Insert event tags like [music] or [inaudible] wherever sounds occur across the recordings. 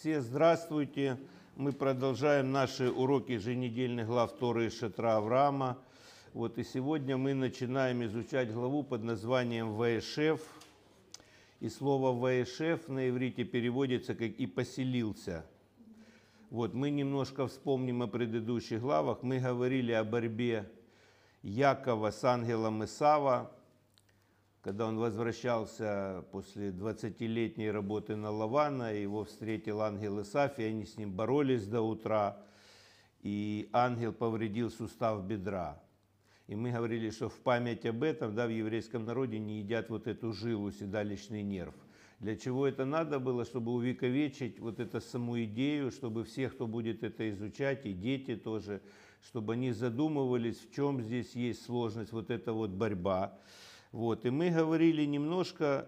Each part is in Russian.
Все здравствуйте. Мы продолжаем наши уроки еженедельных глав Торы и Шатра Авраама. Вот и сегодня мы начинаем изучать главу под названием Ваешев. И слово Ваешев на иврите переводится как «и поселился». Вот мы немножко вспомним о предыдущих главах. Мы говорили о борьбе Якова с ангелом Исава, когда он возвращался после 20-летней работы на Лавана, его встретил ангел Исаф, и они с ним боролись до утра, и ангел повредил сустав бедра. И мы говорили, что в память об этом да, в еврейском народе не едят вот эту жилу, седалищный нерв. Для чего это надо было? Чтобы увековечить вот эту саму идею, чтобы все, кто будет это изучать, и дети тоже, чтобы они задумывались, в чем здесь есть сложность, вот эта вот борьба. Вот. И мы говорили немножко,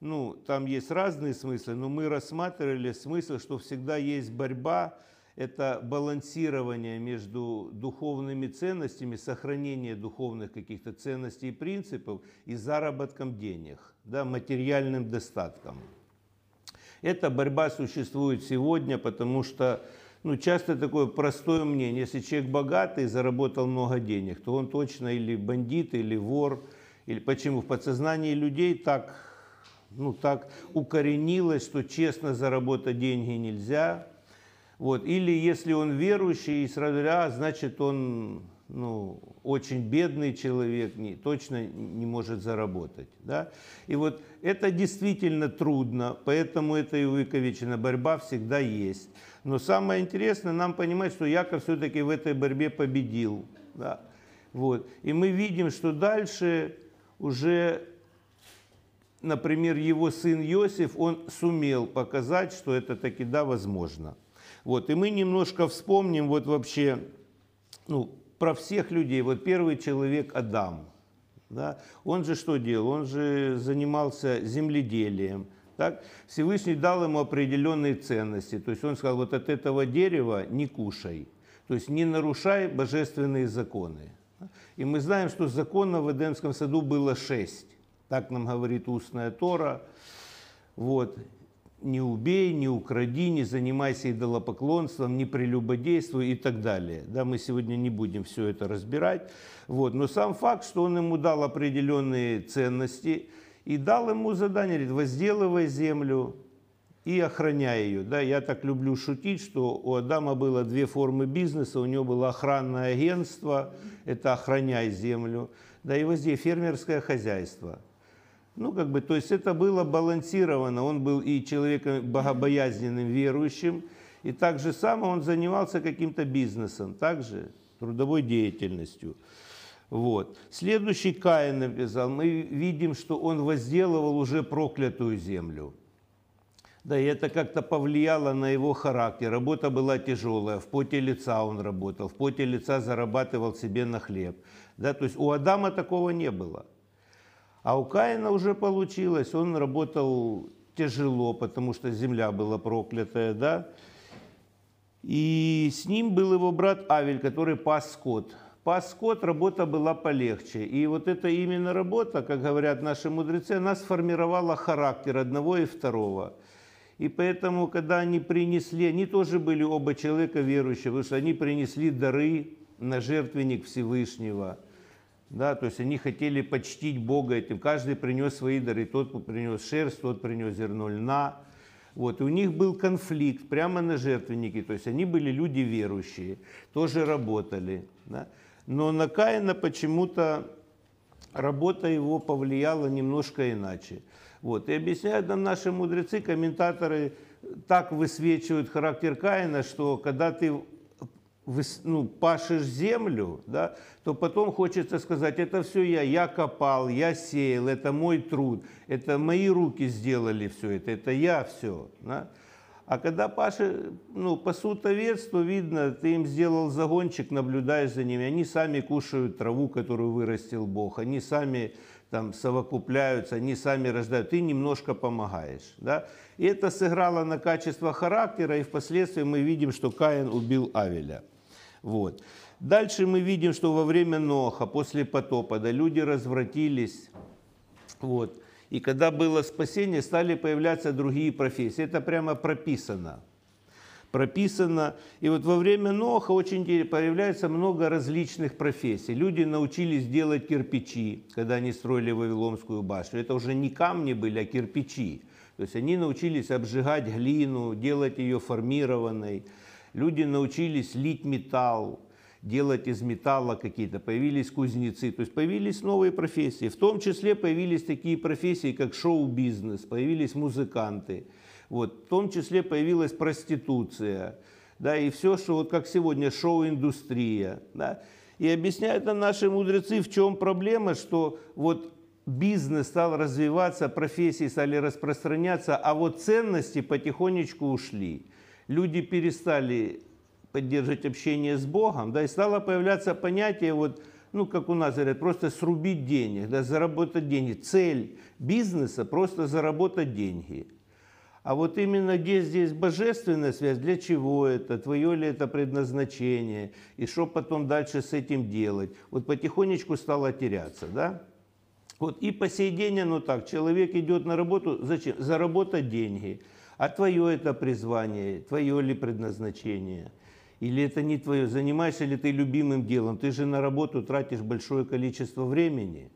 ну, там есть разные смыслы, но мы рассматривали смысл, что всегда есть борьба, это балансирование между духовными ценностями, сохранение духовных каких-то ценностей и принципов и заработком денег, да, материальным достатком. Эта борьба существует сегодня, потому что ну, часто такое простое мнение, если человек богатый, заработал много денег, то он точно или бандит, или вор – или почему в подсознании людей так, ну, так укоренилось, что честно заработать деньги нельзя. Вот. Или если он верующий, и сразу, а, значит он ну, очень бедный человек, не, точно не может заработать. Да? И вот это действительно трудно, поэтому это и увековечена борьба всегда есть. Но самое интересное нам понимать, что Яков все-таки в этой борьбе победил. Да? Вот. И мы видим, что дальше уже, например, его сын Иосиф, он сумел показать, что это таки да, возможно. Вот, и мы немножко вспомним вот вообще ну, про всех людей. Вот первый человек Адам. Да? Он же что делал? Он же занимался земледелием. Так? Всевышний дал ему определенные ценности. То есть он сказал, вот от этого дерева не кушай. То есть не нарушай божественные законы. И мы знаем, что законов в Эдемском саду было шесть. Так нам говорит устная Тора. Вот. Не убей, не укради, не занимайся идолопоклонством, не прелюбодействуй и так далее. Да, мы сегодня не будем все это разбирать. Вот. Но сам факт, что он ему дал определенные ценности и дал ему задание, говорит, возделывай землю, и охраняя ее. Да, я так люблю шутить, что у Адама было две формы бизнеса. У него было охранное агентство, это охраняй землю, да и везде фермерское хозяйство. Ну, как бы, то есть это было балансировано. Он был и человеком богобоязненным, верующим, и так же само он занимался каким-то бизнесом, также трудовой деятельностью. Вот. Следующий Каин написал, мы видим, что он возделывал уже проклятую землю. Да, и это как-то повлияло на его характер. Работа была тяжелая, в поте лица он работал, в поте лица зарабатывал себе на хлеб. Да, то есть у Адама такого не было. А у Каина уже получилось, он работал тяжело, потому что земля была проклятая, да. И с ним был его брат Авель, который пас скот. Пас скот, работа была полегче. И вот эта именно работа, как говорят наши мудрецы, она сформировала характер одного и второго. И поэтому, когда они принесли, они тоже были оба человека верующие, потому что они принесли дары на жертвенник Всевышнего. Да, то есть они хотели почтить Бога этим. Каждый принес свои дары. Тот принес шерсть, тот принес зерно льна. Вот, и у них был конфликт прямо на жертвеннике. То есть они были люди верующие, тоже работали. Да. Но на Каина почему-то работа его повлияла немножко иначе. Вот. И объясняют нам наши мудрецы, комментаторы так высвечивают характер Каина, что когда ты ну, пашешь землю, да, то потом хочется сказать, это все я, я копал, я сеял, это мой труд, это мои руки сделали все это, это я все. Да. А когда Паша, ну, пасут овец, то видно, ты им сделал загончик, наблюдаешь за ними, они сами кушают траву, которую вырастил Бог, они сами там совокупляются, они сами рождают, ты немножко помогаешь. Да? И это сыграло на качество характера, и впоследствии мы видим, что Каин убил Авеля. Вот. Дальше мы видим, что во время Ноха, после потопа, да, люди развратились. Вот. И когда было спасение, стали появляться другие профессии. Это прямо прописано. Прописано. И вот во время Ноха очень появляется много различных профессий. Люди научились делать кирпичи, когда они строили Вавилонскую башню. Это уже не камни были, а кирпичи. То есть они научились обжигать глину, делать ее формированной. Люди научились лить металл, делать из металла какие-то, появились кузнецы, то есть появились новые профессии. В том числе появились такие профессии, как шоу-бизнес, появились музыканты. Вот, в том числе появилась проституция, да, и все, что вот как сегодня шоу-индустрия. Да. И объясняют нам наши мудрецы, в чем проблема, что вот бизнес стал развиваться, профессии стали распространяться, а вот ценности потихонечку ушли. Люди перестали поддерживать общение с Богом, да, и стало появляться понятие, вот, ну, как у нас говорят, просто срубить денег, да, заработать деньги. Цель бизнеса – просто заработать деньги. А вот именно где здесь божественная связь, для чего это, твое ли это предназначение, и что потом дальше с этим делать, вот потихонечку стало теряться, да? Вот и по сей день оно так, человек идет на работу, зачем? Заработать деньги. А твое это призвание, твое ли предназначение? Или это не твое? Занимаешься ли ты любимым делом? Ты же на работу тратишь большое количество времени.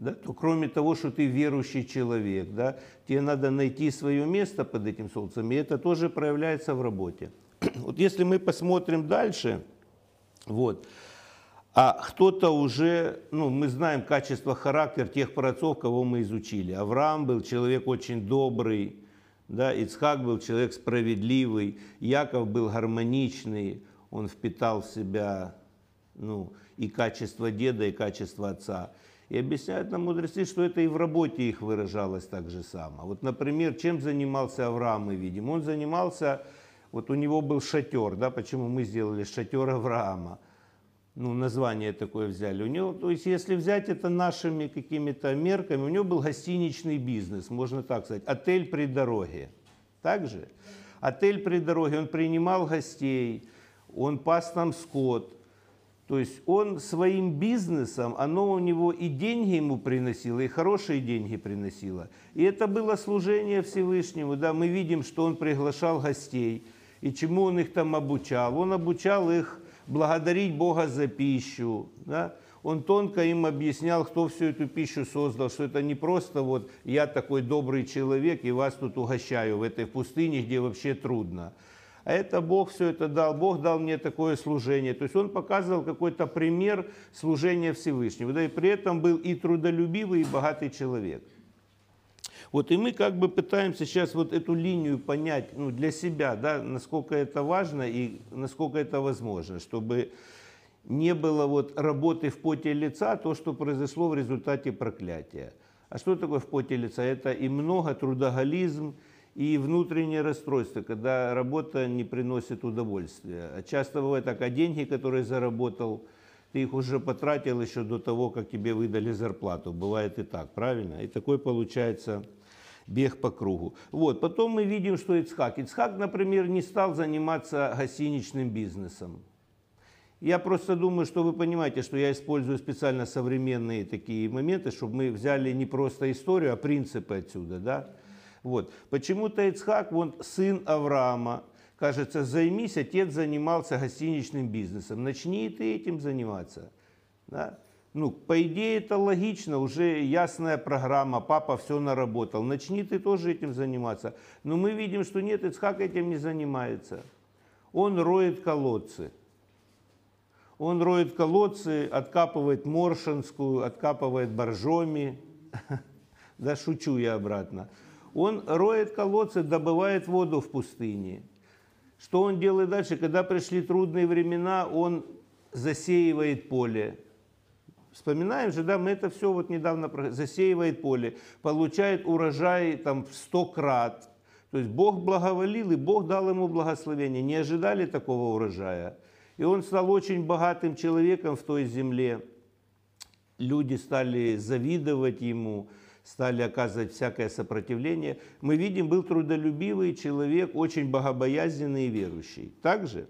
Да? То кроме того, что ты верующий человек, да, тебе надо найти свое место под этим солнцем, и это тоже проявляется в работе. [clears throat] Вот если мы посмотрим дальше, вот, а кто-то уже, ну, мы знаем качество, характер тех праотцов, кого мы изучили. Авраам был человек очень добрый, да, Ицхак был человек справедливый, Яков был гармоничный, он впитал в себя ну, и качество деда, и качество отца. И объясняют нам мудрецы, что это и в работе их выражалось так же само. Вот, например, чем занимался Авраам, мы видим. Он занимался, вот у него был шатер, да, почему мы сделали шатер Авраама – ну, название такое взяли. У него, то есть, если взять это нашими какими-то мерками, у него был гостиничный бизнес, можно так сказать, отель при дороге. Также отель при дороге, он принимал гостей, он пас там скот. То есть он своим бизнесом, оно у него и деньги ему приносило, и хорошие деньги приносило. И это было служение Всевышнему. Да, мы видим, что он приглашал гостей. И чему он их там обучал? Он обучал их благодарить Бога за пищу. Да? Он тонко им объяснял, кто всю эту пищу создал, что это не просто вот я такой добрый человек и вас тут угощаю в этой пустыне, где вообще трудно. А это Бог все это дал, Бог дал мне такое служение. То есть он показывал какой-то пример служения Всевышнего. Да, и при этом был и трудолюбивый, и богатый человек. Вот и мы как бы пытаемся сейчас вот эту линию понять ну, для себя, да, насколько это важно и насколько это возможно, чтобы не было вот работы в поте лица, то, что произошло в результате проклятия. А что такое в поте лица? Это и много трудоголизм, и внутреннее расстройство, когда работа не приносит удовольствия. Часто бывает так, а деньги, которые заработал, ты их уже потратил еще до того, как тебе выдали зарплату. Бывает и так, правильно? И такой получается бег по кругу. Вот. Потом мы видим, что Ицхак. Ицхак, например, не стал заниматься гостиничным бизнесом. Я просто думаю, что вы понимаете, что я использую специально современные такие моменты, чтобы мы взяли не просто историю, а принципы отсюда. Да? Вот. Почему-то Ицхак, он сын Авраама, кажется, займись, отец занимался гостиничным бизнесом, начни и ты этим заниматься. Да? Ну, по идее, это логично, уже ясная программа, папа все наработал. Начни ты тоже этим заниматься. Но мы видим, что нет, Ицхак этим не занимается. Он роет колодцы. Он роет колодцы, откапывает Моршинскую, откапывает Боржоми. [laughs] Да, шучу я обратно. Он роет колодцы, добывает воду в пустыне. Что он делает дальше? Когда пришли трудные времена, он засеивает поле Вспоминаем же, да, мы это все вот недавно засеивает поле, получает урожай там в сто крат. То есть Бог благоволил, и Бог дал ему благословение. Не ожидали такого урожая. И он стал очень богатым человеком в той земле. Люди стали завидовать ему, стали оказывать всякое сопротивление. Мы видим, был трудолюбивый человек, очень богобоязненный и верующий. Также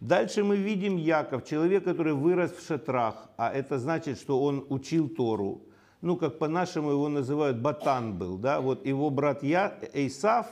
Дальше мы видим Яков, человек, который вырос в шатрах, а это значит, что он учил Тору. Ну, как по-нашему его называют, батан был, да, вот его брат Я, Эйсав,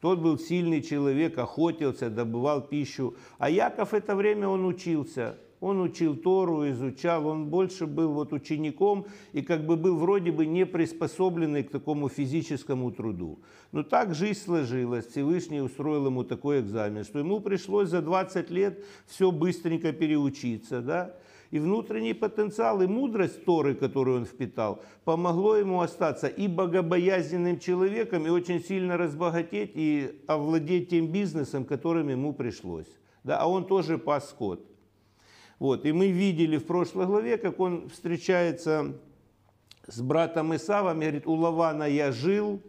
Тот был сильный человек, охотился, добывал пищу. А Яков это время он учился. Он учил Тору, изучал, он больше был вот учеником и как бы был вроде бы не приспособленный к такому физическому труду. Но так жизнь сложилась, Всевышний устроил ему такой экзамен, что ему пришлось за 20 лет все быстренько переучиться, да, и внутренний потенциал, и мудрость Торы, которую он впитал, помогло ему остаться и богобоязненным человеком, и очень сильно разбогатеть, и овладеть тем бизнесом, которым ему пришлось. Да, а он тоже пас скот. Вот, и мы видели в прошлой главе, как он встречается с братом Исавом. И говорит, у Лавана я жил,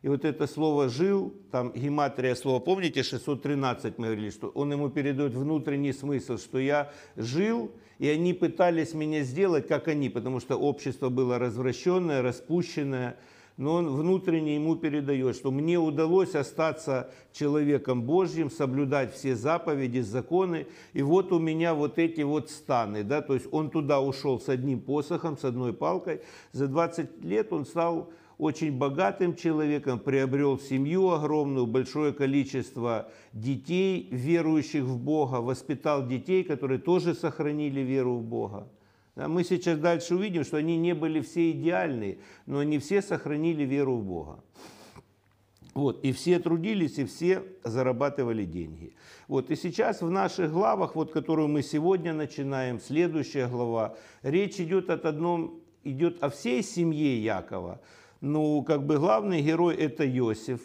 и вот это слово «жил», там гематрия слова, помните, 613 мы говорили, что он ему передает внутренний смысл, что я жил, и они пытались меня сделать, как они, потому что общество было развращенное, распущенное, но он внутренне ему передает, что мне удалось остаться человеком Божьим, соблюдать все заповеди, законы, и вот у меня вот эти вот станы, да, то есть он туда ушел с одним посохом, с одной палкой, за 20 лет он стал очень богатым человеком, приобрел семью огромную, большое количество детей, верующих в Бога, воспитал детей, которые тоже сохранили веру в Бога. Мы сейчас дальше увидим, что они не были все идеальны, но они все сохранили веру в Бога. Вот, и все трудились, и все зарабатывали деньги. Вот, и сейчас в наших главах, вот, которую мы сегодня начинаем, следующая глава, речь идет, от одном, идет о всей семье Якова, ну, как бы главный герой это Иосиф.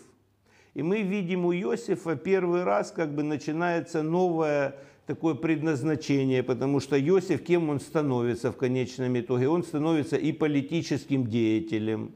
И мы видим у Иосифа первый раз как бы начинается новое такое предназначение, потому что Иосиф, кем он становится в конечном итоге? Он становится и политическим деятелем.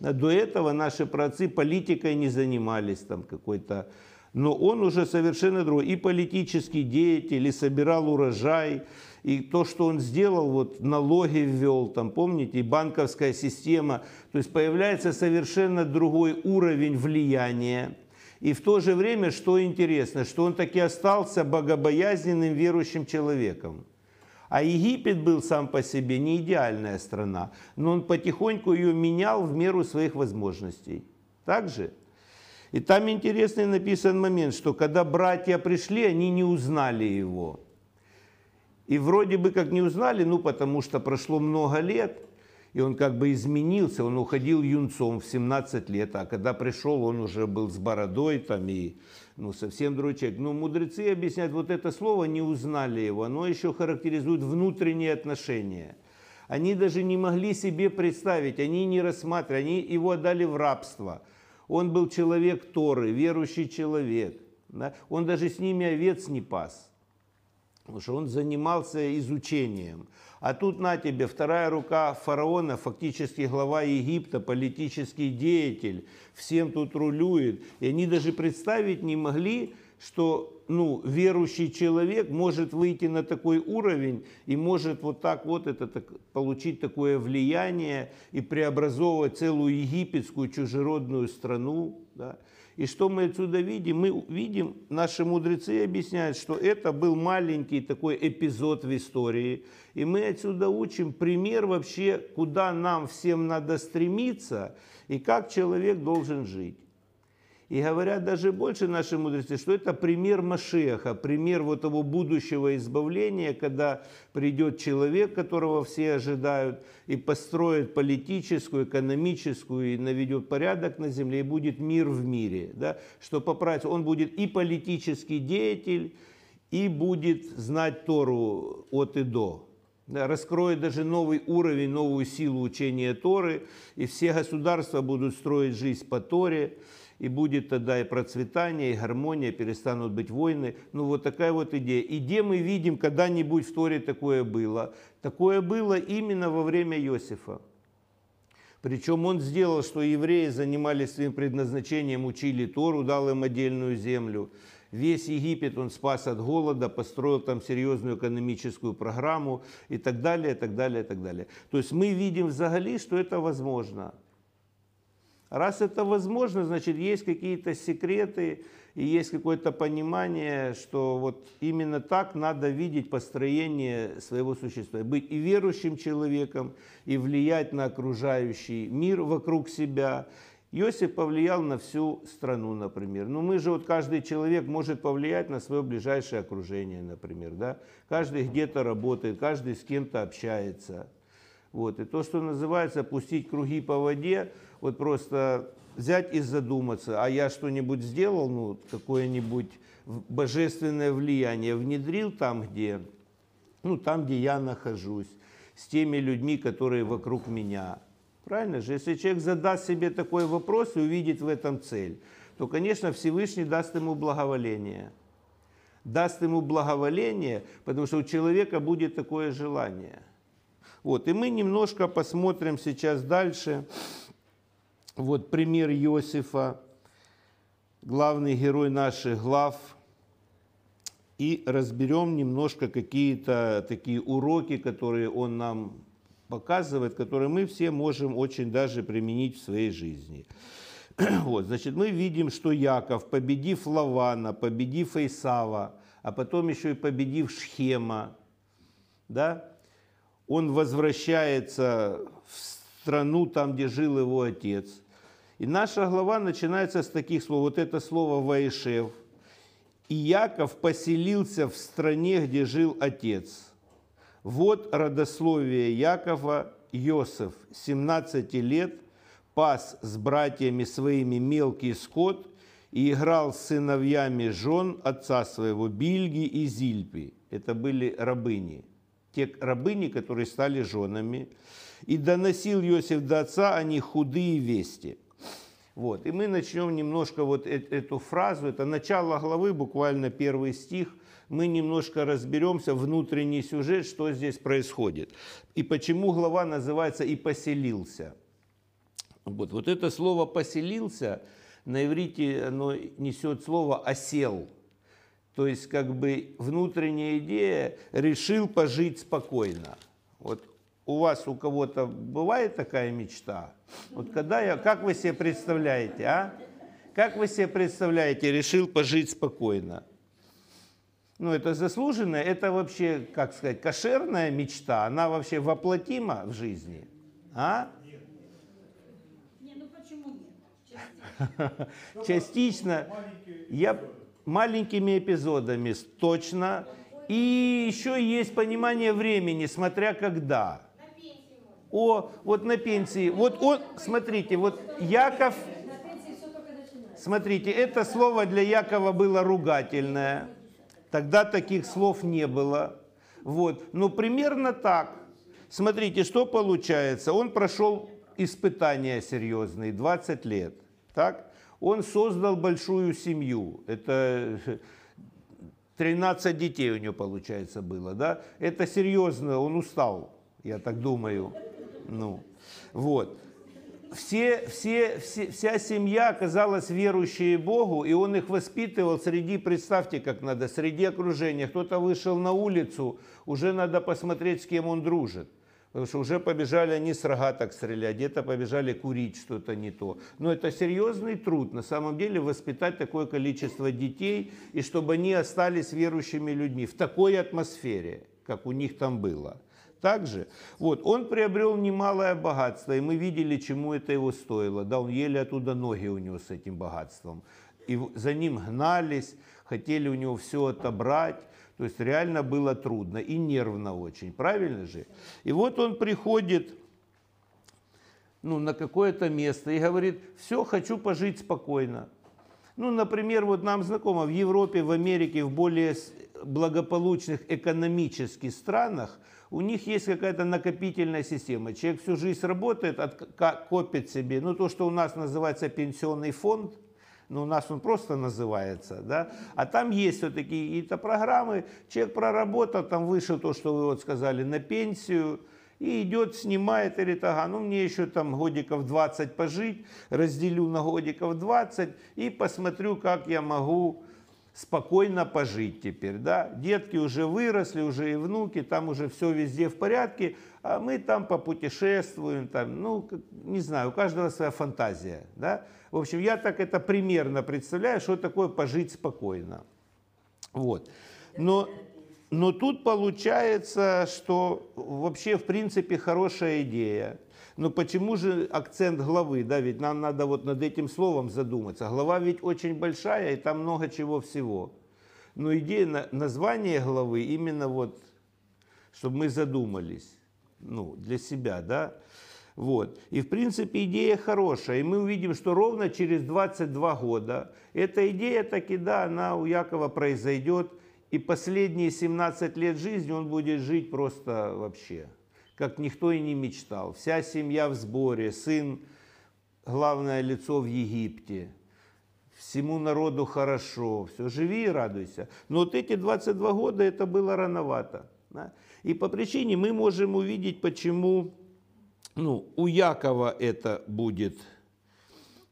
До этого наши праотцы политикой не занимались там какой-то но он уже совершенно другой. И политический деятель, и собирал урожай, и то, что он сделал, вот налоги ввел, там, помните, и банковская система, то есть появляется совершенно другой уровень влияния. И в то же время, что интересно, что он таки остался богобоязненным верующим человеком. А Египет был сам по себе не идеальная страна, но он потихоньку ее менял в меру своих возможностей. Так же? И там интересный написан момент, что когда братья пришли, они не узнали его. И вроде бы как не узнали, ну потому что прошло много лет, и он как бы изменился, он уходил юнцом в 17 лет, а когда пришел, он уже был с бородой там и ну, совсем другой человек. Но мудрецы объясняют, вот это слово не узнали его, оно еще характеризует внутренние отношения. Они даже не могли себе представить, они не рассматривали, они его отдали в рабство. Он был человек Торы, верующий человек. Да? Он даже с ними овец не пас потому что он занимался изучением. А тут на тебе вторая рука фараона, фактически глава Египта, политический деятель, всем тут рулюет. И они даже представить не могли, что ну, верующий человек может выйти на такой уровень и может вот так вот это, так, получить такое влияние и преобразовывать целую египетскую чужеродную страну. Да. И что мы отсюда видим? Мы видим, наши мудрецы объясняют, что это был маленький такой эпизод в истории. И мы отсюда учим пример вообще, куда нам всем надо стремиться и как человек должен жить. И говорят даже больше наши мудрецы, что это пример Машеха, пример вот того будущего избавления, когда придет человек, которого все ожидают, и построит политическую, экономическую, и наведет порядок на земле, и будет мир в мире. Да? Что поправить, он будет и политический деятель, и будет знать Тору от и до. Раскроет даже новый уровень, новую силу учения Торы, и все государства будут строить жизнь по Торе и будет тогда и процветание, и гармония, перестанут быть войны. Ну вот такая вот идея. И где мы видим, когда-нибудь в Торе такое было? Такое было именно во время Иосифа. Причем он сделал, что евреи занимались своим предназначением, учили Тору, дал им отдельную землю. Весь Египет он спас от голода, построил там серьезную экономическую программу и так далее, и так далее, и так далее. То есть мы видим взагали, что это возможно. Раз это возможно, значит, есть какие-то секреты и есть какое-то понимание, что вот именно так надо видеть построение своего существа. Быть и верующим человеком, и влиять на окружающий мир вокруг себя, Иосиф повлиял на всю страну, например. Ну, мы же, вот каждый человек может повлиять на свое ближайшее окружение, например, да. Каждый где-то работает, каждый с кем-то общается. Вот. И то, что называется пустить круги по воде, вот просто взять и задуматься, а я что-нибудь сделал, ну, какое-нибудь божественное влияние внедрил там, где, ну, там, где я нахожусь, с теми людьми, которые вокруг меня – Правильно же? Если человек задаст себе такой вопрос и увидит в этом цель, то, конечно, Всевышний даст ему благоволение. Даст ему благоволение, потому что у человека будет такое желание. Вот, и мы немножко посмотрим сейчас дальше. Вот пример Иосифа, главный герой наших глав. И разберем немножко какие-то такие уроки, которые он нам показывает, которые мы все можем очень даже применить в своей жизни. [clears throat] Вот, значит, мы видим, что Яков, победив Лавана, победив Исава, а потом еще и победив Шхема, да, он возвращается в страну, там, где жил его отец. И наша глава начинается с таких слов. Вот это слово «Ваишев». «И Яков поселился в стране, где жил отец». Вот родословие Якова Иосиф, 17 лет, пас с братьями своими мелкий скот и играл с сыновьями жен отца своего, Бильги и Зильпи. Это были рабыни. Те рабыни, которые стали женами. И доносил Иосиф до отца они худые вести. Вот. И мы начнем немножко вот эту фразу, это начало главы, буквально первый стих – мы немножко разберемся, внутренний сюжет, что здесь происходит. И почему глава называется «И поселился». Вот, вот это слово «поселился» на иврите оно несет слово «осел». То есть как бы внутренняя идея «решил пожить спокойно». Вот у вас, у кого-то бывает такая мечта? Вот когда я, как вы себе представляете, а? Как вы себе представляете, решил пожить спокойно? ну, это заслуженное, это вообще, как сказать, кошерная мечта, она вообще воплотима в жизни? А? Не, ну почему нет? Частично. [laughs] Частично. Я маленькими эпизодами, точно. И еще есть понимание времени, смотря когда. О, вот на пенсии. Вот он, смотрите, вот Яков, смотрите, это слово для Якова было ругательное. Тогда таких слов не было. Вот. Но примерно так. Смотрите, что получается. Он прошел испытания серьезные, 20 лет. Так? Он создал большую семью. Это 13 детей у него, получается, было. Да? Это серьезно, он устал, я так думаю. Ну, вот все, все, все, вся семья оказалась верующей Богу, и он их воспитывал среди, представьте, как надо, среди окружения. Кто-то вышел на улицу, уже надо посмотреть, с кем он дружит. Потому что уже побежали они с рогаток стрелять, где-то побежали курить что-то не то. Но это серьезный труд, на самом деле, воспитать такое количество детей, и чтобы они остались верующими людьми в такой атмосфере, как у них там было. Также, вот, он приобрел немалое богатство, и мы видели, чему это его стоило. Да, он еле оттуда ноги унес с этим богатством. И за ним гнались, хотели у него все отобрать. То есть реально было трудно и нервно очень, правильно же? И вот он приходит ну, на какое-то место и говорит, все, хочу пожить спокойно. Ну, например, вот нам знакомо в Европе, в Америке, в более благополучных экономических странах – у них есть какая-то накопительная система. Человек всю жизнь работает, копит себе, ну то, что у нас называется пенсионный фонд, ну, у нас он просто называется, да, а там есть вот такие какие-то программы, человек проработал, там вышел то, что вы вот сказали, на пенсию, и идет, снимает, говорит, ага, ну мне еще там годиков 20 пожить, разделю на годиков 20 и посмотрю, как я могу спокойно пожить теперь, да. Детки уже выросли, уже и внуки, там уже все везде в порядке, а мы там попутешествуем, там, ну, не знаю, у каждого своя фантазия, да. В общем, я так это примерно представляю, что такое пожить спокойно. Вот. Но, но тут получается, что вообще, в принципе, хорошая идея. Но почему же акцент главы, да, ведь нам надо вот над этим словом задуматься. Глава ведь очень большая, и там много чего всего. Но идея на- названия главы именно вот, чтобы мы задумались, ну, для себя, да. Вот. И, в принципе, идея хорошая. И мы увидим, что ровно через 22 года эта идея таки, да, она у Якова произойдет. И последние 17 лет жизни он будет жить просто вообще, как никто и не мечтал. Вся семья в сборе, сын главное лицо в Египте. Всему народу хорошо, все, живи и радуйся. Но вот эти 22 года это было рановато. да. И по причине мы можем увидеть, почему ну, у Якова это будет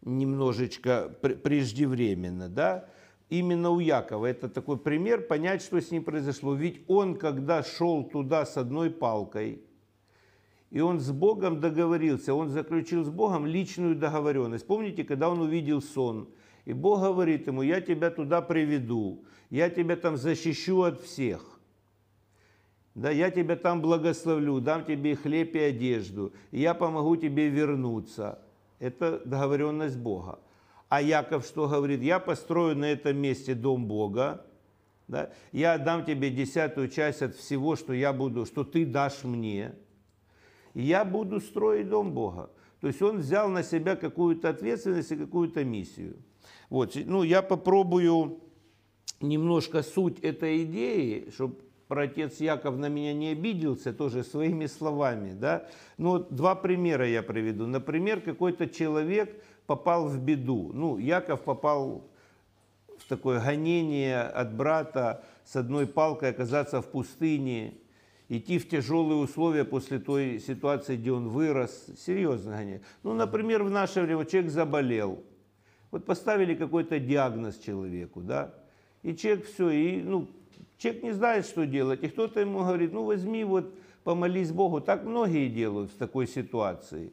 немножечко пр- преждевременно, да, именно у Якова. Это такой пример, понять, что с ним произошло. Ведь он, когда шел туда с одной палкой, и он с Богом договорился, он заключил с Богом личную договоренность. Помните, когда он увидел сон, и Бог говорит ему, я тебя туда приведу, я тебя там защищу от всех. Да, я тебя там благословлю, дам тебе хлеб и одежду, и я помогу тебе вернуться. Это договоренность Бога. А Яков что говорит? Я построю на этом месте дом Бога, да? я отдам тебе десятую часть от всего, что я буду, что ты дашь мне, я буду строить дом Бога. То есть он взял на себя какую-то ответственность и какую-то миссию. Вот, ну, я попробую немножко суть этой идеи, чтобы отец Яков на меня не обиделся, тоже своими словами. Да? Ну, вот два примера я приведу. Например, какой-то человек попал в беду. Ну, Яков попал в такое гонение от брата с одной палкой оказаться в пустыне, идти в тяжелые условия после той ситуации, где он вырос. Серьезно гонение. Ну, например, в наше время человек заболел. Вот поставили какой-то диагноз человеку, да, и человек все, и, ну, человек не знает, что делать, и кто-то ему говорит, ну, возьми вот, помолись Богу. Так многие делают в такой ситуации.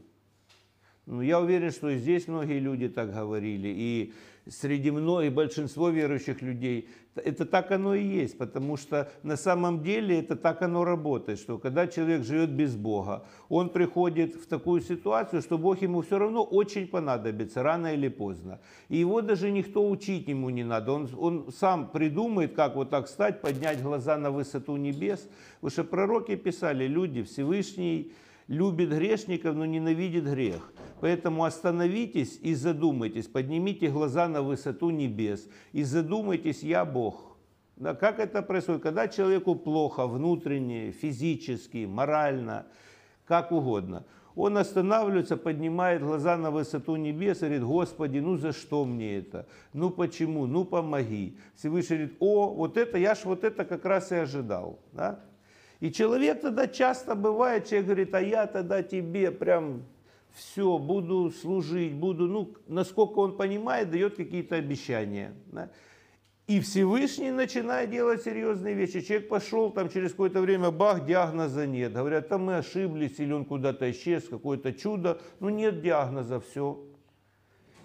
Ну, я уверен, что и здесь многие люди так говорили, и среди многих, большинство верующих людей, это так оно и есть, потому что на самом деле это так оно работает, что когда человек живет без Бога, он приходит в такую ситуацию, что Бог ему все равно очень понадобится, рано или поздно. И его даже никто учить ему не надо, он, он сам придумает, как вот так встать, поднять глаза на высоту небес. Потому что пророки писали, люди, Всевышний любит грешников, но ненавидит грех. Поэтому остановитесь и задумайтесь, поднимите глаза на высоту небес и задумайтесь, я Бог. Да, как это происходит? Когда человеку плохо внутренне, физически, морально, как угодно. Он останавливается, поднимает глаза на высоту небес и говорит, Господи, ну за что мне это? Ну почему? Ну помоги. Всевышний говорит, о, вот это, я ж вот это как раз и ожидал. Да? И человек тогда часто бывает, человек говорит, а я тогда тебе прям все, буду служить, буду, ну, насколько он понимает, дает какие-то обещания. Да? И Всевышний начинает делать серьезные вещи. Человек пошел, там через какое-то время, бах, диагноза нет. Говорят, там мы ошиблись, или он куда-то исчез, какое-то чудо. Ну, нет диагноза, все.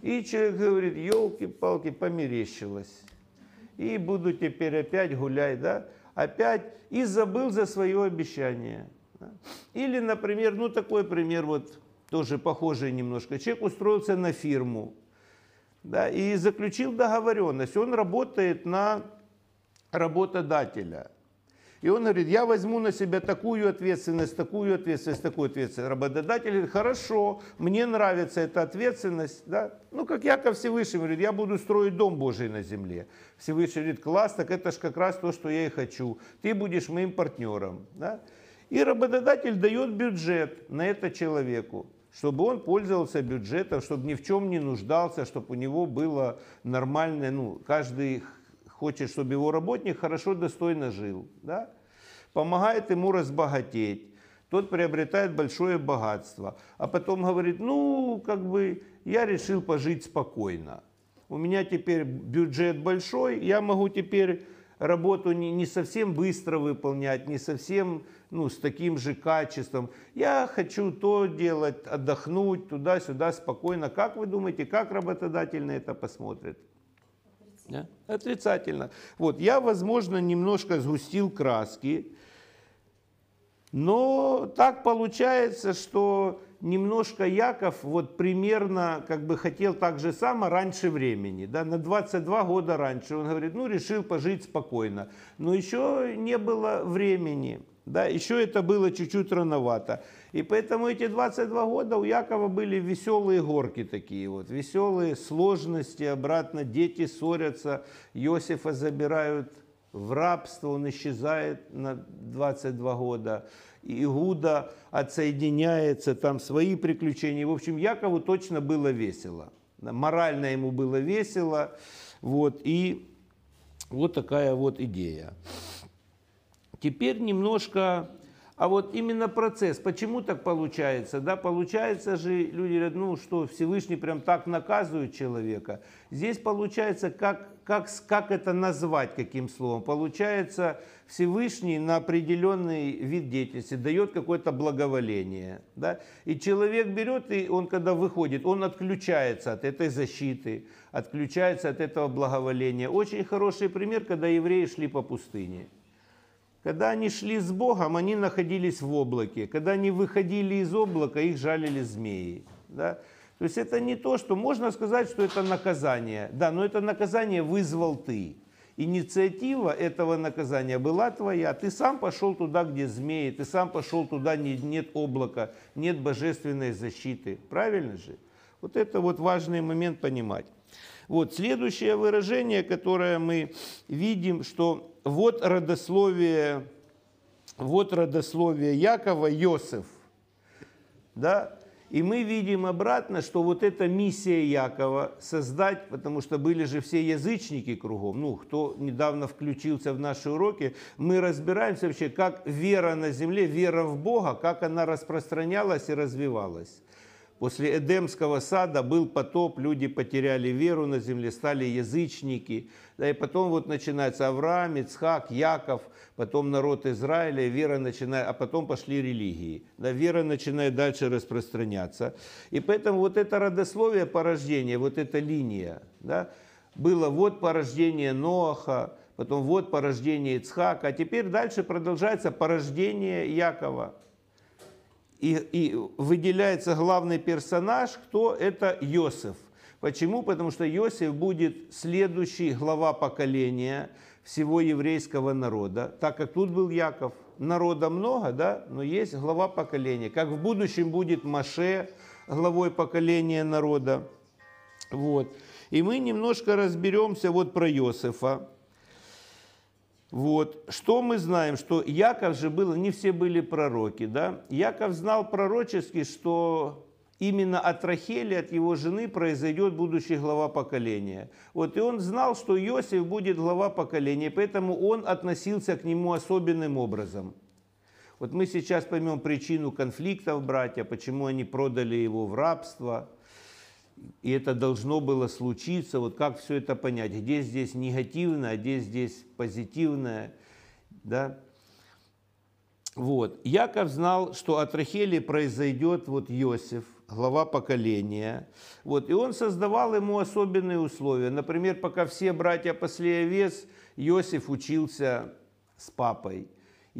И человек говорит, елки-палки, померещилось. И буду теперь опять гулять, да? Опять и забыл за свое обещание. Или, например, ну такой пример вот тоже похожий немножко. Человек устроился на фирму да, и заключил договоренность. Он работает на работодателя. И он говорит, я возьму на себя такую ответственность, такую ответственность, такую ответственность. Работодатель говорит, хорошо, мне нравится эта ответственность. Да? Ну, как Яков Всевышний говорит, я буду строить дом Божий на земле. Всевышний говорит, класс, так это же как раз то, что я и хочу. Ты будешь моим партнером. Да? И работодатель дает бюджет на это человеку чтобы он пользовался бюджетом, чтобы ни в чем не нуждался, чтобы у него было нормальное, ну, каждый хочет, чтобы его работник хорошо, достойно жил, да? помогает ему разбогатеть, тот приобретает большое богатство, а потом говорит, ну, как бы, я решил пожить спокойно, у меня теперь бюджет большой, я могу теперь работу не, не совсем быстро выполнять, не совсем ну, с таким же качеством. Я хочу то делать, отдохнуть туда-сюда спокойно. Как вы думаете, как работодатель на это посмотрит? Да? Отрицательно. Вот, я, возможно, немножко сгустил краски, но так получается, что немножко Яков вот примерно как бы хотел так же само раньше времени, да, на 22 года раньше. Он говорит, ну решил пожить спокойно, но еще не было времени, да, еще это было чуть-чуть рановато. И поэтому эти 22 года у Якова были веселые горки такие вот, веселые сложности, обратно дети ссорятся, Иосифа забирают в рабство, он исчезает на 22 года. Иуда отсоединяется, там свои приключения. В общем, Якову точно было весело. Морально ему было весело. Вот, и вот такая вот идея. Теперь немножко, а вот именно процесс, почему так получается? Да, получается же, люди говорят, ну что, Всевышний прям так наказывает человека. Здесь получается, как, как, как это назвать, каким словом? Получается, Всевышний на определенный вид деятельности дает какое-то благоволение. Да? И человек берет, и он когда выходит, он отключается от этой защиты, отключается от этого благоволения. Очень хороший пример, когда евреи шли по пустыне. Когда они шли с Богом, они находились в облаке. Когда они выходили из облака, их жалили змеи. Да? То есть это не то, что можно сказать, что это наказание. Да, но это наказание вызвал ты. Инициатива этого наказания была твоя. Ты сам пошел туда, где змеи, ты сам пошел туда, где нет облака, нет божественной защиты. Правильно же? Вот это вот важный момент понимать. Вот следующее выражение, которое мы видим, что вот родословие, вот родословие Якова, Йосеф. Да? И мы видим обратно, что вот эта миссия Якова создать, потому что были же все язычники кругом, ну, кто недавно включился в наши уроки, мы разбираемся вообще, как вера на земле, вера в Бога, как она распространялась и развивалась. После Эдемского сада был потоп, люди потеряли веру на земле, стали язычники. Да, и потом вот начинается Авраам, Ицхак, Яков, потом народ Израиля, вера начинает, а потом пошли религии. Да, вера начинает дальше распространяться. И поэтому вот это родословие порождения, вот эта линия, да, было вот порождение Ноаха, потом вот порождение Ицхака, а теперь дальше продолжается порождение Якова и, и выделяется главный персонаж, кто это Иосиф. Почему? Потому что Иосиф будет следующий глава поколения всего еврейского народа, так как тут был Яков. Народа много, да, но есть глава поколения. Как в будущем будет Маше главой поколения народа. Вот. И мы немножко разберемся вот про Иосифа. Вот. Что мы знаем? Что Яков же был, не все были пророки, да? Яков знал пророчески, что именно от Рахели, от его жены произойдет будущий глава поколения. Вот, и он знал, что Иосиф будет глава поколения, поэтому он относился к нему особенным образом. Вот мы сейчас поймем причину конфликтов братья, почему они продали его в рабство – и это должно было случиться. Вот как все это понять? Где здесь негативное, а где здесь позитивное? Да? Вот. Яков знал, что от Рахели произойдет вот Иосиф, глава поколения. Вот. И он создавал ему особенные условия. Например, пока все братья пасли овец, Иосиф учился с папой.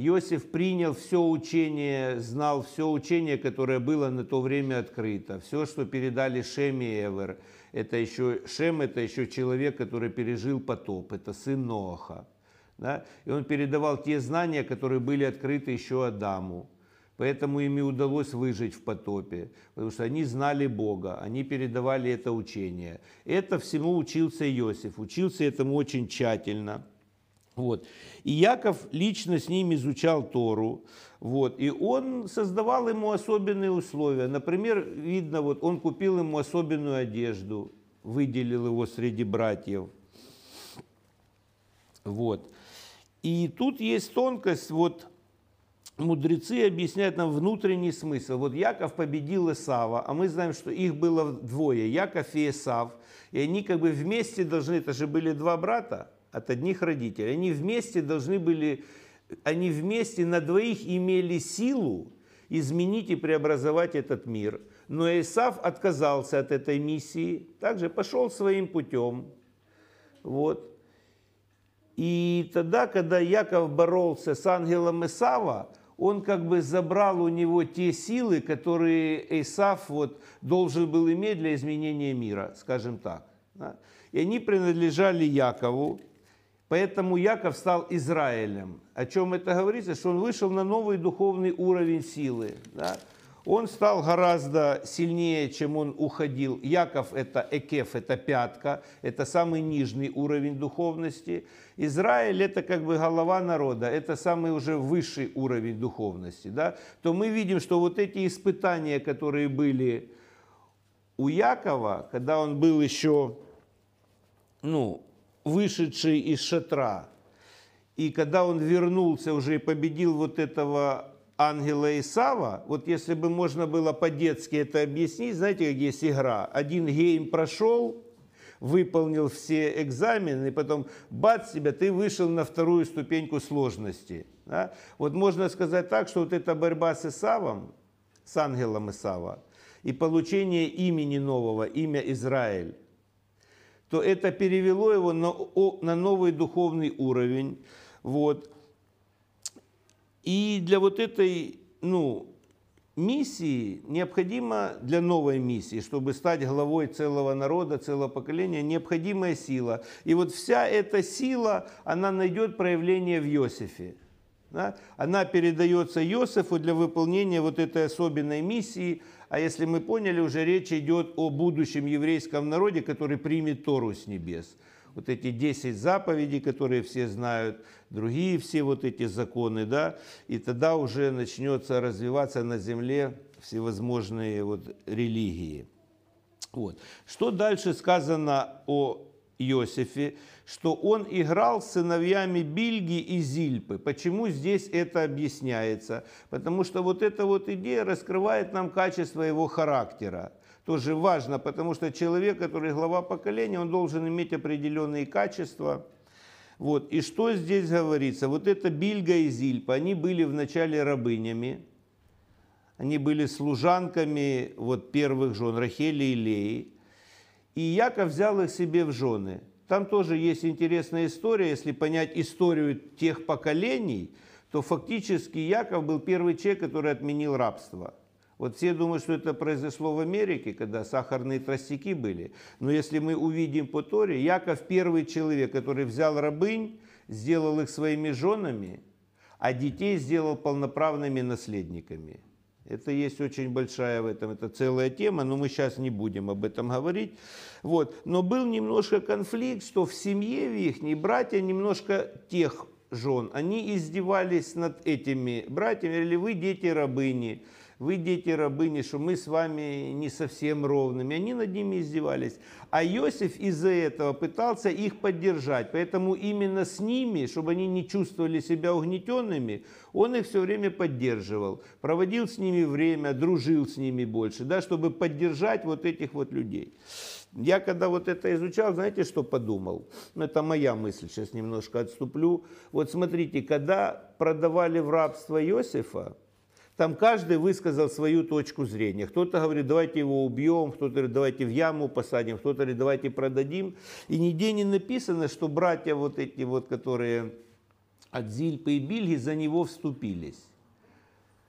Иосиф принял все учение, знал все учение, которое было на то время открыто. Все, что передали Шем и Эвер. Это еще, Шем это еще человек, который пережил потоп. Это сын Ноаха. Да? И он передавал те знания, которые были открыты еще Адаму. Поэтому им и удалось выжить в потопе, потому что они знали Бога, они передавали это учение. Это всему учился Иосиф, учился этому очень тщательно. Вот. И Яков лично с ним изучал Тору. Вот. И он создавал ему особенные условия. Например, видно, вот он купил ему особенную одежду, выделил его среди братьев. Вот. И тут есть тонкость, вот мудрецы объясняют нам внутренний смысл. Вот Яков победил Исава, а мы знаем, что их было двое, Яков и Исав. И они как бы вместе должны, это же были два брата, от одних родителей. Они вместе должны были, они вместе на двоих имели силу изменить и преобразовать этот мир. Но Исав отказался от этой миссии, также пошел своим путем. Вот. И тогда, когда Яков боролся с ангелом Исава, он как бы забрал у него те силы, которые Исаф вот должен был иметь для изменения мира, скажем так. И они принадлежали Якову, поэтому Яков стал Израилем. О чем это говорится? Что он вышел на новый духовный уровень силы. да. Он стал гораздо сильнее, чем он уходил. Яков – это Экеф, это пятка, это самый нижний уровень духовности. Израиль – это как бы голова народа, это самый уже высший уровень духовности. Да? То мы видим, что вот эти испытания, которые были у Якова, когда он был еще ну, вышедший из шатра, и когда он вернулся уже и победил вот этого ангела Исава, вот если бы можно было по-детски это объяснить, знаете, как есть игра. Один гейм прошел, выполнил все экзамены, и потом бац тебя, ты вышел на вторую ступеньку сложности. да. Вот можно сказать так, что вот эта борьба с Исавом, с ангелом Исава, и получение имени нового, имя Израиль, то это перевело его на, на новый духовный уровень. Вот. И для вот этой ну, миссии необходимо, для новой миссии, чтобы стать главой целого народа, целого поколения, необходимая сила. И вот вся эта сила, она найдет проявление в Иосифе. да. Она передается Иосифу для выполнения вот этой особенной миссии. А если мы поняли, уже речь идет о будущем еврейском народе, который примет Тору с небес вот эти 10 заповедей, которые все знают, другие все вот эти законы, да, и тогда уже начнется развиваться на земле всевозможные вот религии. Вот. Что дальше сказано о Иосифе? Что он играл с сыновьями Бильги и Зильпы. Почему здесь это объясняется? Потому что вот эта вот идея раскрывает нам качество его характера тоже важно, потому что человек, который глава поколения, он должен иметь определенные качества. Вот. И что здесь говорится? Вот это Бильга и Зильпа, они были вначале рабынями, они были служанками вот, первых жен Рахели и Леи. И Яков взял их себе в жены. Там тоже есть интересная история. Если понять историю тех поколений, то фактически Яков был первый человек, который отменил рабство. Вот все думают, что это произошло в Америке, когда сахарные тростники были. Но если мы увидим по Торе, Яков первый человек, который взял рабынь, сделал их своими женами, а детей сделал полноправными наследниками. Это есть очень большая в этом, это целая тема, но мы сейчас не будем об этом говорить. Вот. Но был немножко конфликт, что в семье в их братья немножко тех жен, они издевались над этими братьями, говорили, вы дети рабыни, вы дети рабыни, что мы с вами не совсем ровными. Они над ними издевались. А Иосиф из-за этого пытался их поддержать. Поэтому именно с ними, чтобы они не чувствовали себя угнетенными, он их все время поддерживал. Проводил с ними время, дружил с ними больше, да, чтобы поддержать вот этих вот людей. Я когда вот это изучал, знаете, что подумал? Ну, это моя мысль, сейчас немножко отступлю. Вот смотрите, когда продавали в рабство Иосифа, там каждый высказал свою точку зрения. Кто-то говорит, давайте его убьем, кто-то говорит, давайте в яму посадим, кто-то говорит, давайте продадим. И нигде не написано, что братья вот эти вот, которые от Зильпы и Бильги за него вступились.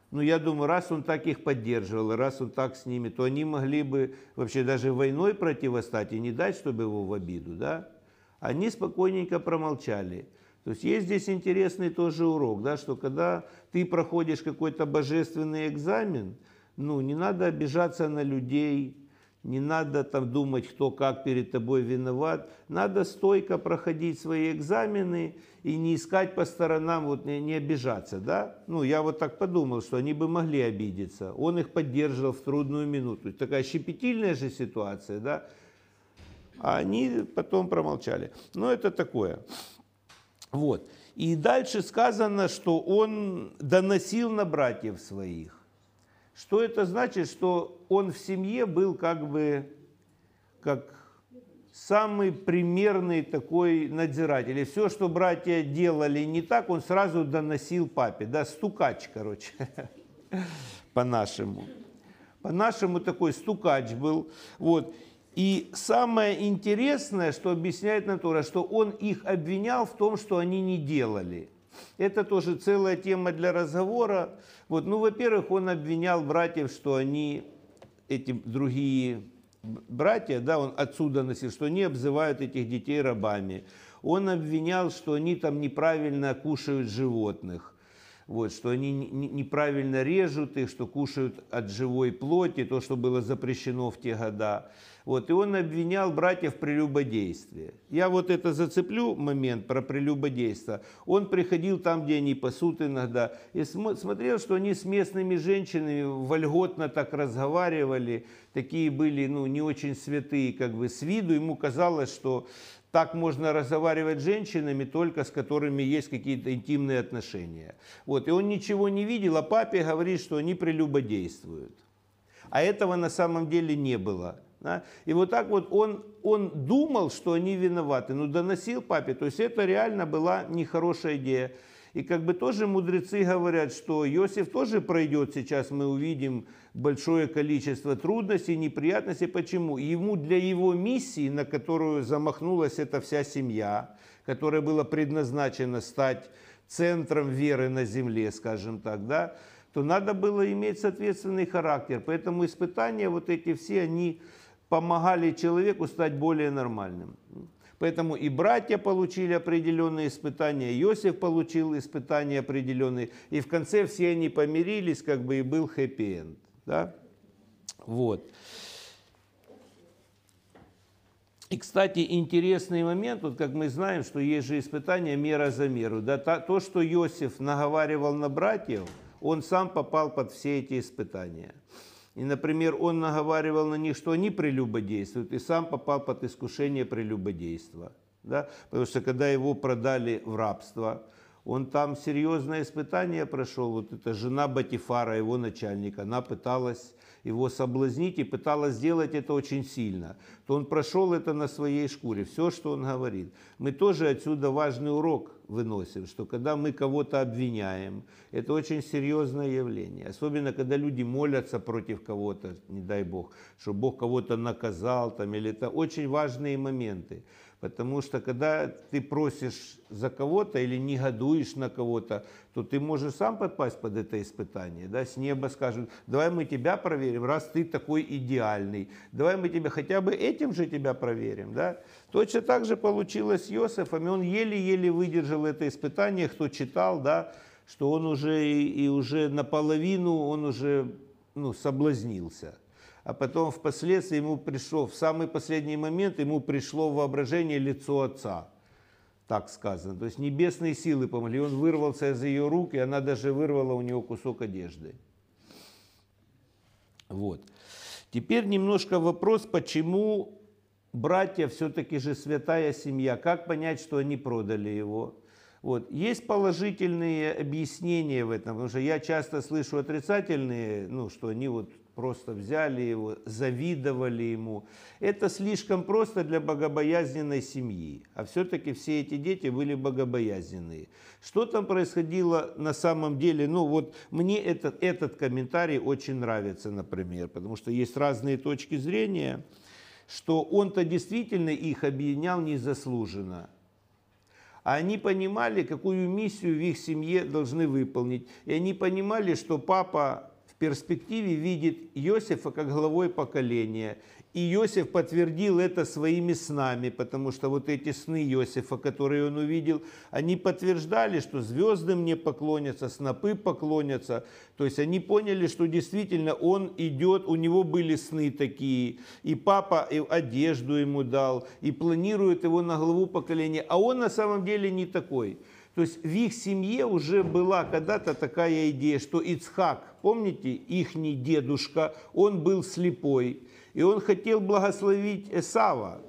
Ну, я думаю, раз он так их поддерживал, раз он так с ними, то они могли бы вообще даже войной противостать и не дать, чтобы его в обиду, да? Они спокойненько промолчали. То есть есть здесь интересный тоже урок, да, что когда ты проходишь какой-то божественный экзамен, ну, не надо обижаться на людей, не надо там думать, кто как перед тобой виноват. Надо стойко проходить свои экзамены и не искать по сторонам, вот не, не обижаться, да? Ну, я вот так подумал, что они бы могли обидеться. Он их поддерживал в трудную минуту. Такая щепетильная же ситуация, да? А они потом промолчали. Но это такое. Вот. И дальше сказано, что он доносил на братьев своих. Что это значит? Что он в семье был как бы как самый примерный такой надзиратель. И все, что братья делали не так, он сразу доносил папе. Да, стукач, короче, [laughs] по-нашему. По-нашему такой стукач был. Вот. И самое интересное, что объясняет Натура, что он их обвинял в том, что они не делали. Это тоже целая тема для разговора. Вот, ну, во-первых, он обвинял братьев, что они, эти другие братья, да, он отсюда носил, что они обзывают этих детей рабами. Он обвинял, что они там неправильно кушают животных вот, что они неправильно режут их, что кушают от живой плоти, то, что было запрещено в те года. Вот, и он обвинял братьев в прелюбодействии. Я вот это зацеплю момент про прелюбодейство. Он приходил там, где они пасут иногда, и смотрел, что они с местными женщинами вольготно так разговаривали, такие были ну, не очень святые как бы с виду. Ему казалось, что так можно разговаривать с женщинами, только с которыми есть какие-то интимные отношения. Вот. И он ничего не видел, а папе говорит, что они прелюбодействуют. А этого на самом деле не было. Да? И вот так вот он, он думал, что они виноваты, но доносил папе. То есть это реально была нехорошая идея. И как бы тоже мудрецы говорят, что Иосиф тоже пройдет, сейчас мы увидим большое количество трудностей, неприятностей. Почему? Ему для его миссии, на которую замахнулась эта вся семья, которая была предназначена стать центром веры на земле, скажем так, да, то надо было иметь соответственный характер. Поэтому испытания вот эти все, они помогали человеку стать более нормальным. Поэтому и братья получили определенные испытания, Иосиф получил испытания определенные, и в конце все они помирились, как бы и был хэппи-энд. Да? Вот. И, кстати, интересный момент, вот как мы знаем, что есть же испытания мера за меру. Да, то, что Иосиф наговаривал на братьев, он сам попал под все эти испытания. И, например, он наговаривал на них, что они прелюбодействуют, и сам попал под искушение прелюбодейства. Да? Потому что когда его продали в рабство, он там серьезное испытание прошел. Вот эта жена Батифара, его начальника, она пыталась его соблазнить и пыталась сделать это очень сильно. То он прошел это на своей шкуре, все, что он говорит. Мы тоже отсюда важный урок выносим, что когда мы кого-то обвиняем, это очень серьезное явление. Особенно, когда люди молятся против кого-то, не дай Бог, что Бог кого-то наказал, там, или это очень важные моменты. Потому что когда ты просишь за кого-то или негодуешь на кого-то, то ты можешь сам попасть под это испытание. Да? С неба скажут, давай мы тебя проверим, раз ты такой идеальный. Давай мы тебя хотя бы этим же тебя проверим. Да? Точно так же получилось с Иосифом, и он еле-еле выдержал это испытание, кто читал, да, что он уже и, и уже наполовину, он уже ну, соблазнился а потом впоследствии ему пришло, в самый последний момент ему пришло воображение лицо отца, так сказано. То есть небесные силы помогли, он вырвался из ее рук, и она даже вырвала у него кусок одежды. Вот. Теперь немножко вопрос, почему братья все-таки же святая семья, как понять, что они продали его? Вот. Есть положительные объяснения в этом, потому что я часто слышу отрицательные, ну, что они вот просто взяли его, завидовали ему. Это слишком просто для богобоязненной семьи. А все-таки все эти дети были богобоязненные. Что там происходило на самом деле? Ну вот мне этот, этот комментарий очень нравится, например, потому что есть разные точки зрения, что он-то действительно их объединял незаслуженно. А они понимали, какую миссию в их семье должны выполнить. И они понимали, что папа перспективе видит Иосифа как главой поколения. И Иосиф подтвердил это своими снами, потому что вот эти сны Иосифа, которые он увидел, они подтверждали, что звезды мне поклонятся, снопы поклонятся. То есть они поняли, что действительно он идет, у него были сны такие, и папа одежду ему дал, и планирует его на главу поколения, а он на самом деле не такой. То есть в их семье уже была когда-то такая идея, что Ицхак, помните, ихний дедушка, он был слепой, и он хотел благословить Эсава.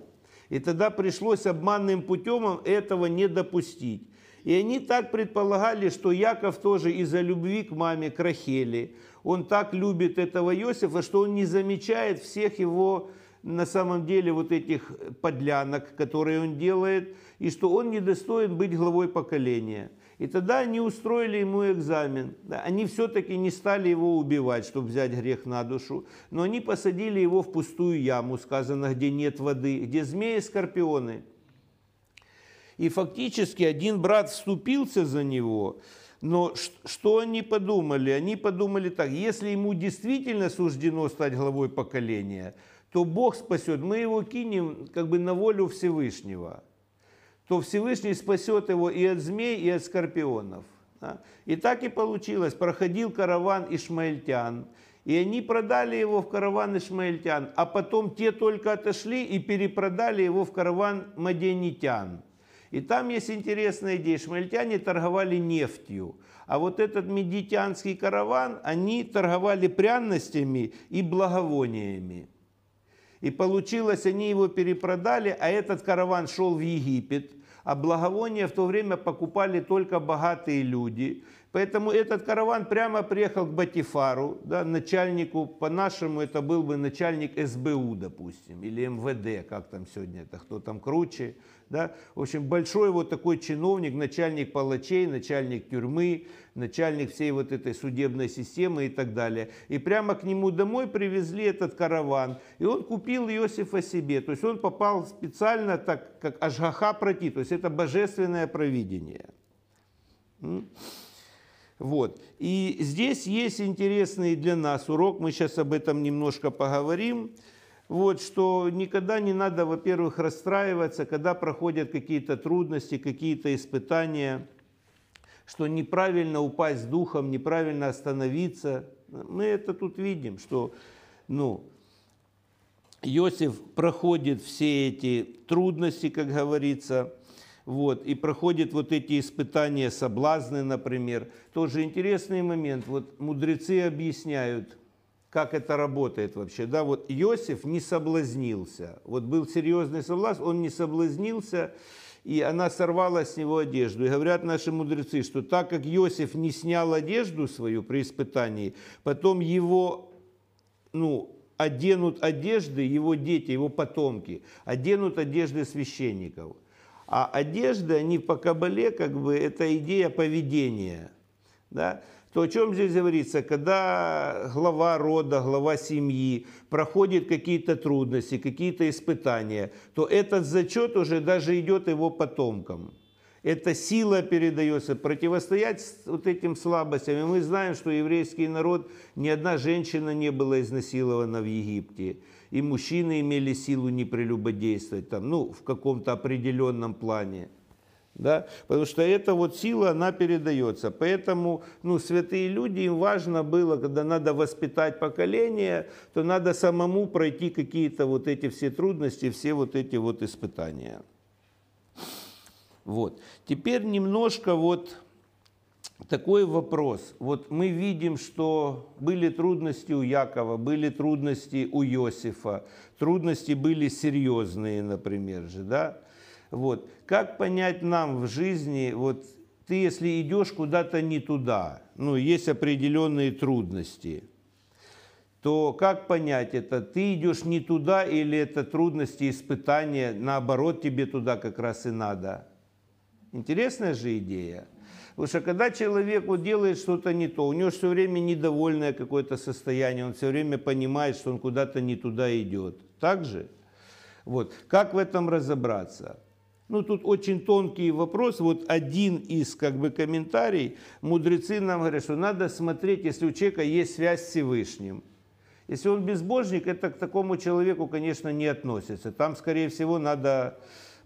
И тогда пришлось обманным путем этого не допустить. И они так предполагали, что Яков тоже из-за любви к маме, к Рахели, он так любит этого Иосифа, что он не замечает всех его на самом деле вот этих подлянок, которые он делает, и что он недостоин быть главой поколения. И тогда они устроили ему экзамен. Они все-таки не стали его убивать, чтобы взять грех на душу, но они посадили его в пустую яму, сказано, где нет воды, где змеи и скорпионы. И фактически один брат вступился за него, но что они подумали? Они подумали так, если ему действительно суждено стать главой поколения, то Бог спасет, мы его кинем как бы на волю Всевышнего, то Всевышний спасет его и от змей, и от скорпионов. И так и получилось. Проходил караван ишмаильтян, и они продали его в караван ишмаильтян, а потом те только отошли и перепродали его в караван маденитян. И там есть интересная идея. Ишмаильтяне торговали нефтью, а вот этот медитянский караван, они торговали пряностями и благовониями. И получилось, они его перепродали, а этот караван шел в Египет, а благовония в то время покупали только богатые люди. Поэтому этот караван прямо приехал к Батифару, да, начальнику, по-нашему это был бы начальник СБУ, допустим, или МВД, как там сегодня это, кто там круче. Да? В общем, большой вот такой чиновник, начальник палачей, начальник тюрьмы, начальник всей вот этой судебной системы и так далее. И прямо к нему домой привезли этот караван, и он купил Иосифа себе. То есть он попал специально так, как Ашгаха пройти, то есть это божественное провидение. Вот. И здесь есть интересный для нас урок, мы сейчас об этом немножко поговорим. Вот, что никогда не надо, во-первых, расстраиваться, когда проходят какие-то трудности, какие-то испытания, что неправильно упасть духом, неправильно остановиться. Мы это тут видим, что ну, Иосиф проходит все эти трудности, как говорится, вот, и проходит вот эти испытания, соблазны, например. Тоже интересный момент. Вот мудрецы объясняют, как это работает вообще. Да, вот Иосиф не соблазнился. Вот был серьезный соблазн, он не соблазнился, и она сорвала с него одежду. И говорят наши мудрецы, что так как Иосиф не снял одежду свою при испытании, потом его ну, оденут одежды, его дети, его потомки, оденут одежды священников. А одежды, они по кабале, как бы, это идея поведения. Да? то о чем здесь говорится? Когда глава рода, глава семьи проходит какие-то трудности, какие-то испытания, то этот зачет уже даже идет его потомкам. Эта сила передается, противостоять вот этим слабостям. И мы знаем, что еврейский народ, ни одна женщина не была изнасилована в Египте. И мужчины имели силу не прелюбодействовать там, ну, в каком-то определенном плане да? потому что эта вот сила, она передается. Поэтому ну, святые люди, им важно было, когда надо воспитать поколение, то надо самому пройти какие-то вот эти все трудности, все вот эти вот испытания. Вот. Теперь немножко вот такой вопрос. Вот мы видим, что были трудности у Якова, были трудности у Иосифа, трудности были серьезные, например же, да? Вот. Как понять нам в жизни, вот ты если идешь куда-то не туда, ну, есть определенные трудности, то как понять это? Ты идешь не туда или это трудности, испытания, наоборот, тебе туда как раз и надо? Интересная же идея. Потому что когда человек вот делает что-то не то, у него все время недовольное какое-то состояние, он все время понимает, что он куда-то не туда идет. Так же? Вот. Как в этом разобраться? Ну, тут очень тонкий вопрос. Вот один из как бы комментариев, мудрецы нам говорят, что надо смотреть, если у человека есть связь с Всевышним. Если он безбожник, это к такому человеку, конечно, не относится. Там, скорее всего, надо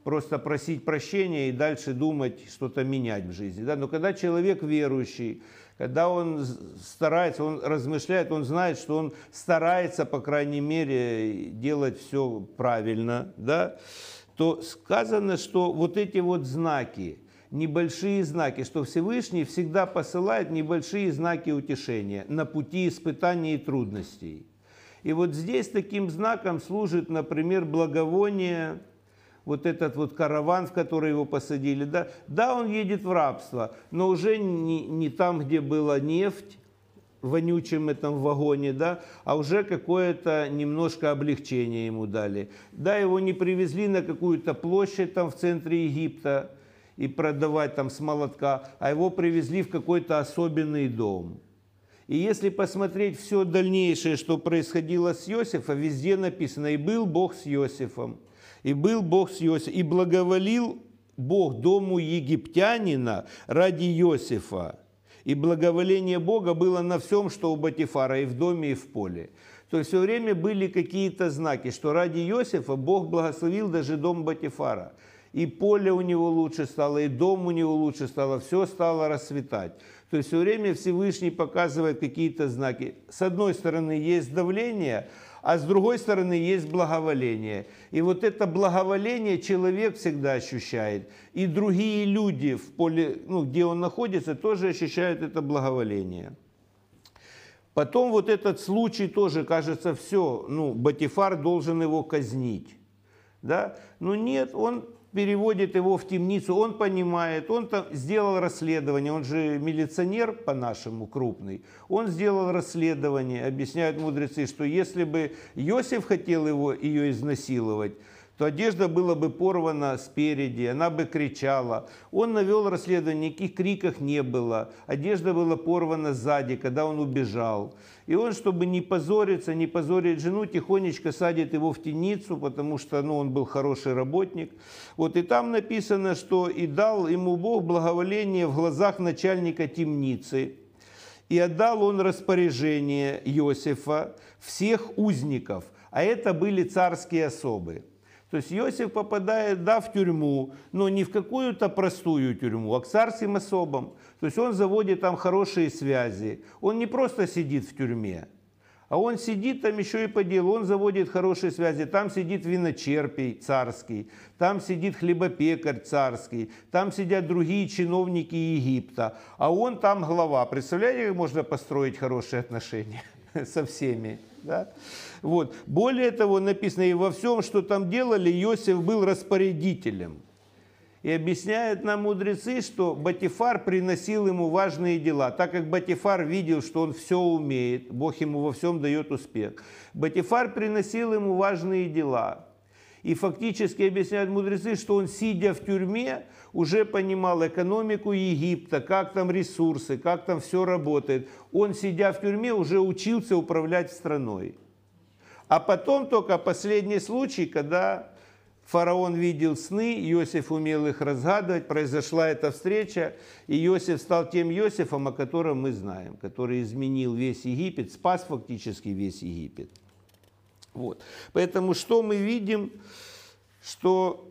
просто просить прощения и дальше думать, что-то менять в жизни. Да? Но когда человек верующий, когда он старается, он размышляет, он знает, что он старается, по крайней мере, делать все правильно, да, то сказано, что вот эти вот знаки, небольшие знаки, что Всевышний всегда посылает небольшие знаки утешения на пути испытаний и трудностей. И вот здесь таким знаком служит, например, благовоние, вот этот вот караван, в который его посадили. Да, да он едет в рабство, но уже не, не там, где была нефть, вонючем этом вагоне, да, а уже какое-то немножко облегчение ему дали. Да, его не привезли на какую-то площадь там в центре Египта и продавать там с молотка, а его привезли в какой-то особенный дом. И если посмотреть все дальнейшее, что происходило с Иосифом, везде написано, и был Бог с Иосифом, и был Бог с Иосифом, и благоволил Бог дому египтянина ради Иосифа. И благоволение Бога было на всем, что у Батифара, и в доме, и в поле. То есть все время были какие-то знаки, что ради Иосифа Бог благословил даже дом Батифара. И поле у него лучше стало, и дом у него лучше стало, все стало расцветать. То есть все время Всевышний показывает какие-то знаки. С одной стороны есть давление, а с другой стороны есть благоволение. И вот это благоволение человек всегда ощущает. И другие люди в поле, ну, где он находится, тоже ощущают это благоволение. Потом вот этот случай тоже, кажется, все, ну, Батифар должен его казнить. Да? Но нет, он переводит его в темницу, он понимает, он там сделал расследование, он же милиционер по-нашему крупный, он сделал расследование, объясняют мудрецы, что если бы Иосиф хотел его, ее изнасиловать, то одежда была бы порвана спереди, она бы кричала. Он навел расследование, никаких криков не было. Одежда была порвана сзади, когда он убежал. И он, чтобы не позориться, не позорить жену, тихонечко садит его в темницу, потому что ну, он был хороший работник. Вот и там написано, что «и дал ему Бог благоволение в глазах начальника темницы, и отдал он распоряжение Иосифа всех узников». А это были царские особы. То есть Иосиф попадает, да, в тюрьму, но не в какую-то простую тюрьму, а к царским особам. То есть он заводит там хорошие связи. Он не просто сидит в тюрьме, а он сидит там еще и по делу, он заводит хорошие связи. Там сидит виночерпий царский, там сидит хлебопекарь царский, там сидят другие чиновники Египта, а он там глава. Представляете, как можно построить хорошие отношения [laughs] со всеми? Да? Вот. Более того, написано, и во всем, что там делали, Иосиф был распорядителем. И объясняют нам мудрецы, что Батифар приносил ему важные дела. Так как Батифар видел, что он все умеет, Бог ему во всем дает успех. Батифар приносил ему важные дела. И фактически объясняют мудрецы, что он, сидя в тюрьме, уже понимал экономику Египта, как там ресурсы, как там все работает. Он, сидя в тюрьме, уже учился управлять страной. А потом только последний случай, когда фараон видел сны, Иосиф умел их разгадывать, произошла эта встреча, и Иосиф стал тем Иосифом, о котором мы знаем, который изменил весь Египет, спас фактически весь Египет. Вот. Поэтому что мы видим, что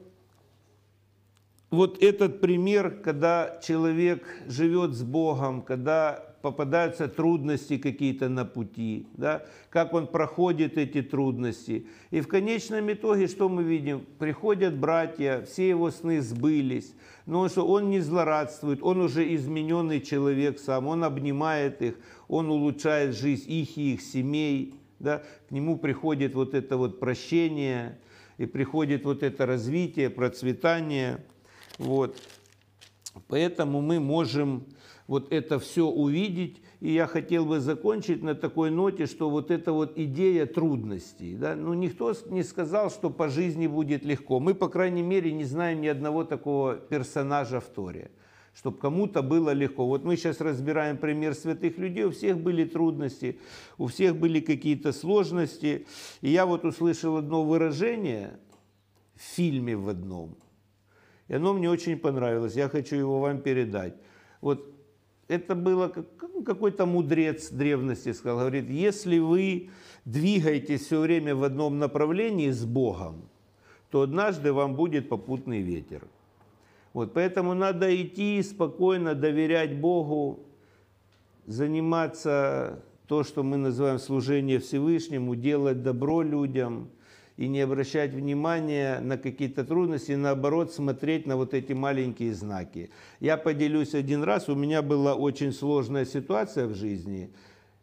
вот этот пример, когда человек живет с Богом, когда попадаются трудности какие-то на пути, да, как он проходит эти трудности. И в конечном итоге, что мы видим? Приходят братья, все его сны сбылись, но что он не злорадствует, он уже измененный человек сам, он обнимает их, он улучшает жизнь их и их семей, да, к нему приходит вот это вот прощение, и приходит вот это развитие, процветание. Вот. Поэтому мы можем вот это все увидеть. И я хотел бы закончить на такой ноте, что вот эта вот идея трудностей. Да? Ну, никто не сказал, что по жизни будет легко. Мы, по крайней мере, не знаем ни одного такого персонажа в Торе, чтобы кому-то было легко. Вот мы сейчас разбираем пример святых людей, у всех были трудности, у всех были какие-то сложности. И я вот услышал одно выражение в фильме в одном, и оно мне очень понравилось, я хочу его вам передать. Вот это было ну, какой-то мудрец древности сказал, говорит, если вы двигаетесь все время в одном направлении с Богом, то однажды вам будет попутный ветер. Вот, поэтому надо идти спокойно, доверять Богу, заниматься то, что мы называем служение Всевышнему, делать добро людям – и не обращать внимания на какие-то трудности, наоборот смотреть на вот эти маленькие знаки. Я поделюсь один раз, у меня была очень сложная ситуация в жизни.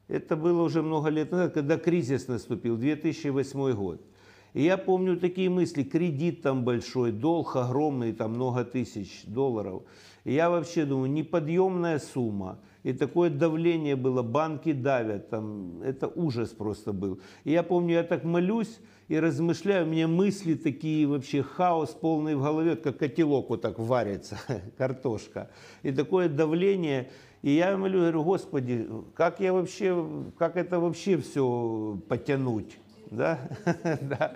Это было уже много лет назад, когда кризис наступил, 2008 год. И я помню такие мысли, кредит там большой, долг огромный, там много тысяч долларов. И я вообще думаю, неподъемная сумма. И такое давление было, банки давят, там, это ужас просто был. И я помню, я так молюсь, и размышляю, у меня мысли такие вообще, хаос полный в голове, как котелок вот так варится, [laughs] картошка. И такое давление. И я молю, говорю, Господи, как я вообще, как это вообще все потянуть? [laughs] Да? [laughs] да.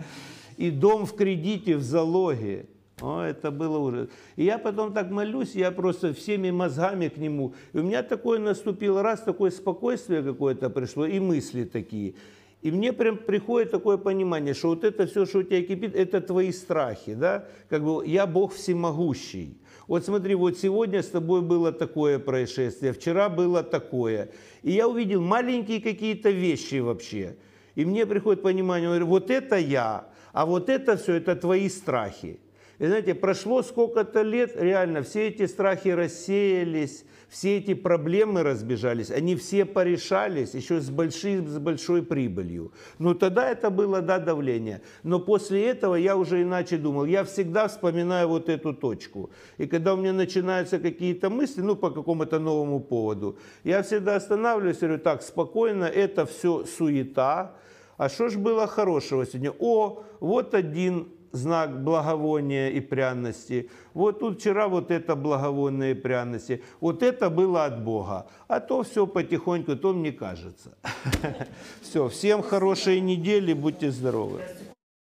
И дом в кредите, в залоге. О, это было ужас. И я потом так молюсь, я просто всеми мозгами к нему. И у меня такое наступило раз, такое спокойствие какое-то пришло, и мысли такие. И мне прям приходит такое понимание, что вот это все, что у тебя кипит, это твои страхи, да? Как бы я Бог всемогущий. Вот смотри, вот сегодня с тобой было такое происшествие, вчера было такое. И я увидел маленькие какие-то вещи вообще. И мне приходит понимание, говорю, вот это я, а вот это все, это твои страхи. И знаете, прошло сколько-то лет, реально, все эти страхи рассеялись, все эти проблемы разбежались, они все порешались еще с, большой, с большой прибылью. Но тогда это было, да, давление. Но после этого я уже иначе думал. Я всегда вспоминаю вот эту точку. И когда у меня начинаются какие-то мысли, ну, по какому-то новому поводу, я всегда останавливаюсь и говорю, так, спокойно, это все суета. А что ж было хорошего сегодня? О, вот один знак благовония и пряности. Вот тут вчера вот это благовонные пряности. Вот это было от Бога. А то все потихоньку, то мне кажется. [laughs] Все, всем хорошей недели, будьте здоровы.